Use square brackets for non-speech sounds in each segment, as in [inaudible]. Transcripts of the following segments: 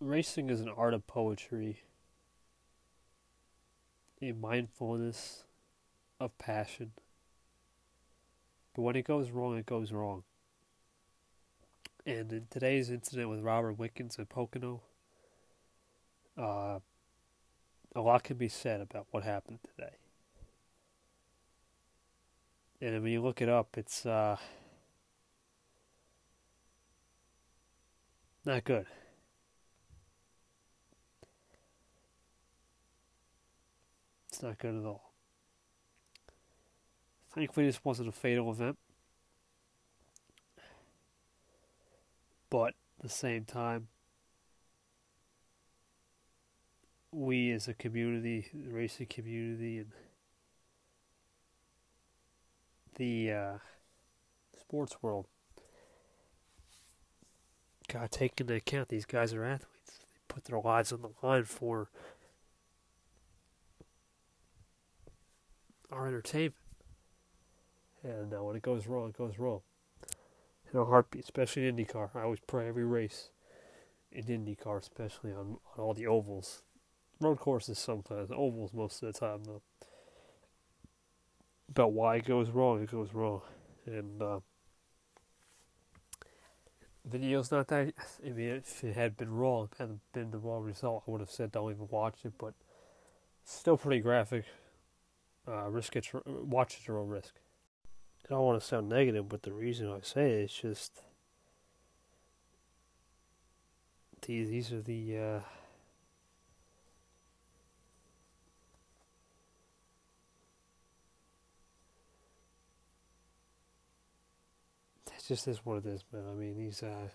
racing is an art of poetry, a mindfulness of passion. But when it goes wrong, it goes wrong. And in today's incident with Robert Wickens and Pocono, uh, a lot can be said about what happened today. And when you look it up, it's uh, not good. It's not good at all. Thankfully, this wasn't a fatal event. But at the same time, we as a community, the racing community, and the uh, sports world, got to take into account these guys are athletes. They put their lives on the line for our entertainment. And uh, when it goes wrong, it goes wrong. In a heartbeat, especially in IndyCar. I always pray every race in IndyCar, especially on, on all the ovals. Road courses sometimes, ovals most of the time, though. But why it goes wrong, it goes wrong. And, uh, video's not that. I mean, if it had been wrong, hadn't been the wrong result, I would have said don't even watch it. But still pretty graphic. Uh, risk it, watch at your own risk. I don't want to sound negative, but the reason I say it is just these these are the uh, it's just is what it is, man. I mean, these uh,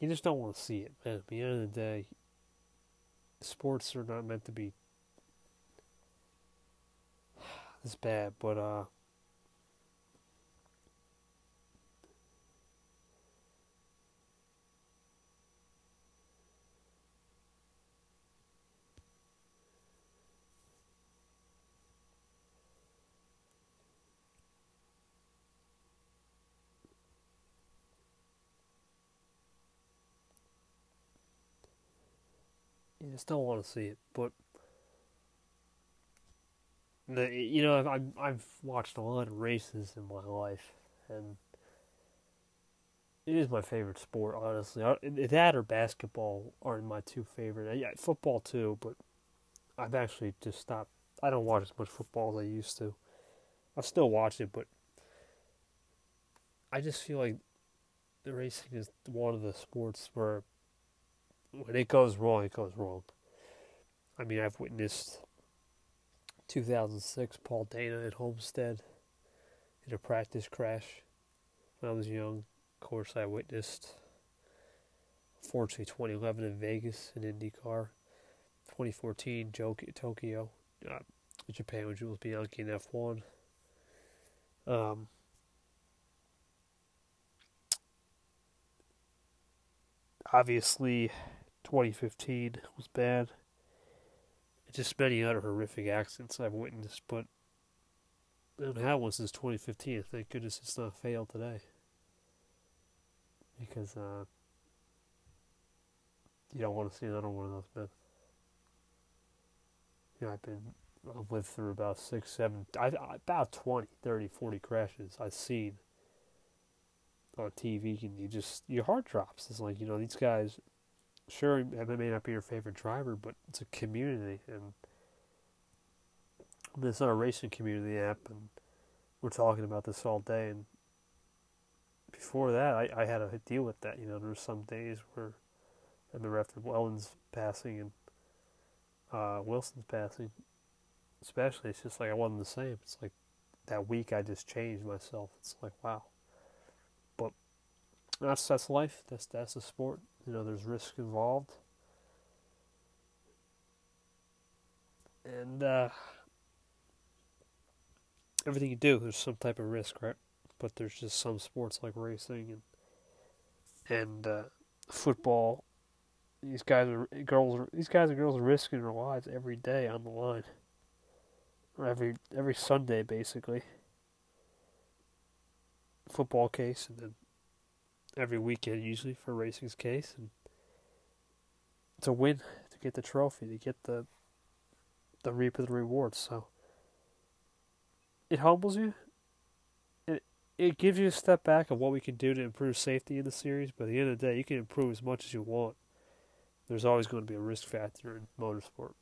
you just don't want to see it, man. At the end of the day, sports are not meant to be [sighs] this bad, but uh You still want to see it, but the you know I've I've watched a lot of races in my life, and it is my favorite sport. Honestly, that or basketball are my two favorite. Yeah, football too, but I've actually just stopped. I don't watch as much football as I used to. I still watch it, but I just feel like the racing is one of the sports where when it goes wrong, it goes wrong. I mean, I've witnessed 2006 Paul Dana at Homestead in a practice crash when I was young. Of course, I witnessed, fortunately, 2011 in Vegas in IndyCar, 2014 Tokyo, uh, Japan with Jules Bianchi in F1. Um, obviously, 2015 was bad. Just many other horrific accidents I've witnessed, but haven't had one since 2015. Thank goodness it's not failed today. Because uh, you don't want to see another one of those, man. You know, I've been, I've lived through about six, seven, I, about 20, 30, 40 crashes I've seen on TV, and you just, your heart drops. It's like, you know, these guys sure, it may not be your favorite driver, but it's a community, and it's not a racing community app, and we're talking about this all day. And before that, I, I had to deal with that. You know, there were some days where I remember after Wheldon's passing and uh, Wilson's passing, especially, it's just like I wasn't the same. It's like that week I just changed myself. It's like wow. That's that's life. That's that's a sport. You know, there's risk involved. And uh, everything you do, there's some type of risk, right? But there's just some sports like racing and and uh, football. These guys are girls. These guys and girls are risking their lives every day on the line, or every every Sunday, basically. football case, and then every weekend usually for racing's case, and a win to get the trophy, to get the the reap of the rewards. So it humbles you. It it gives you a step back of what we can do to improve safety in the series. But at the end of the day, you can improve as much as you want. There's always going to be a risk factor in motorsport.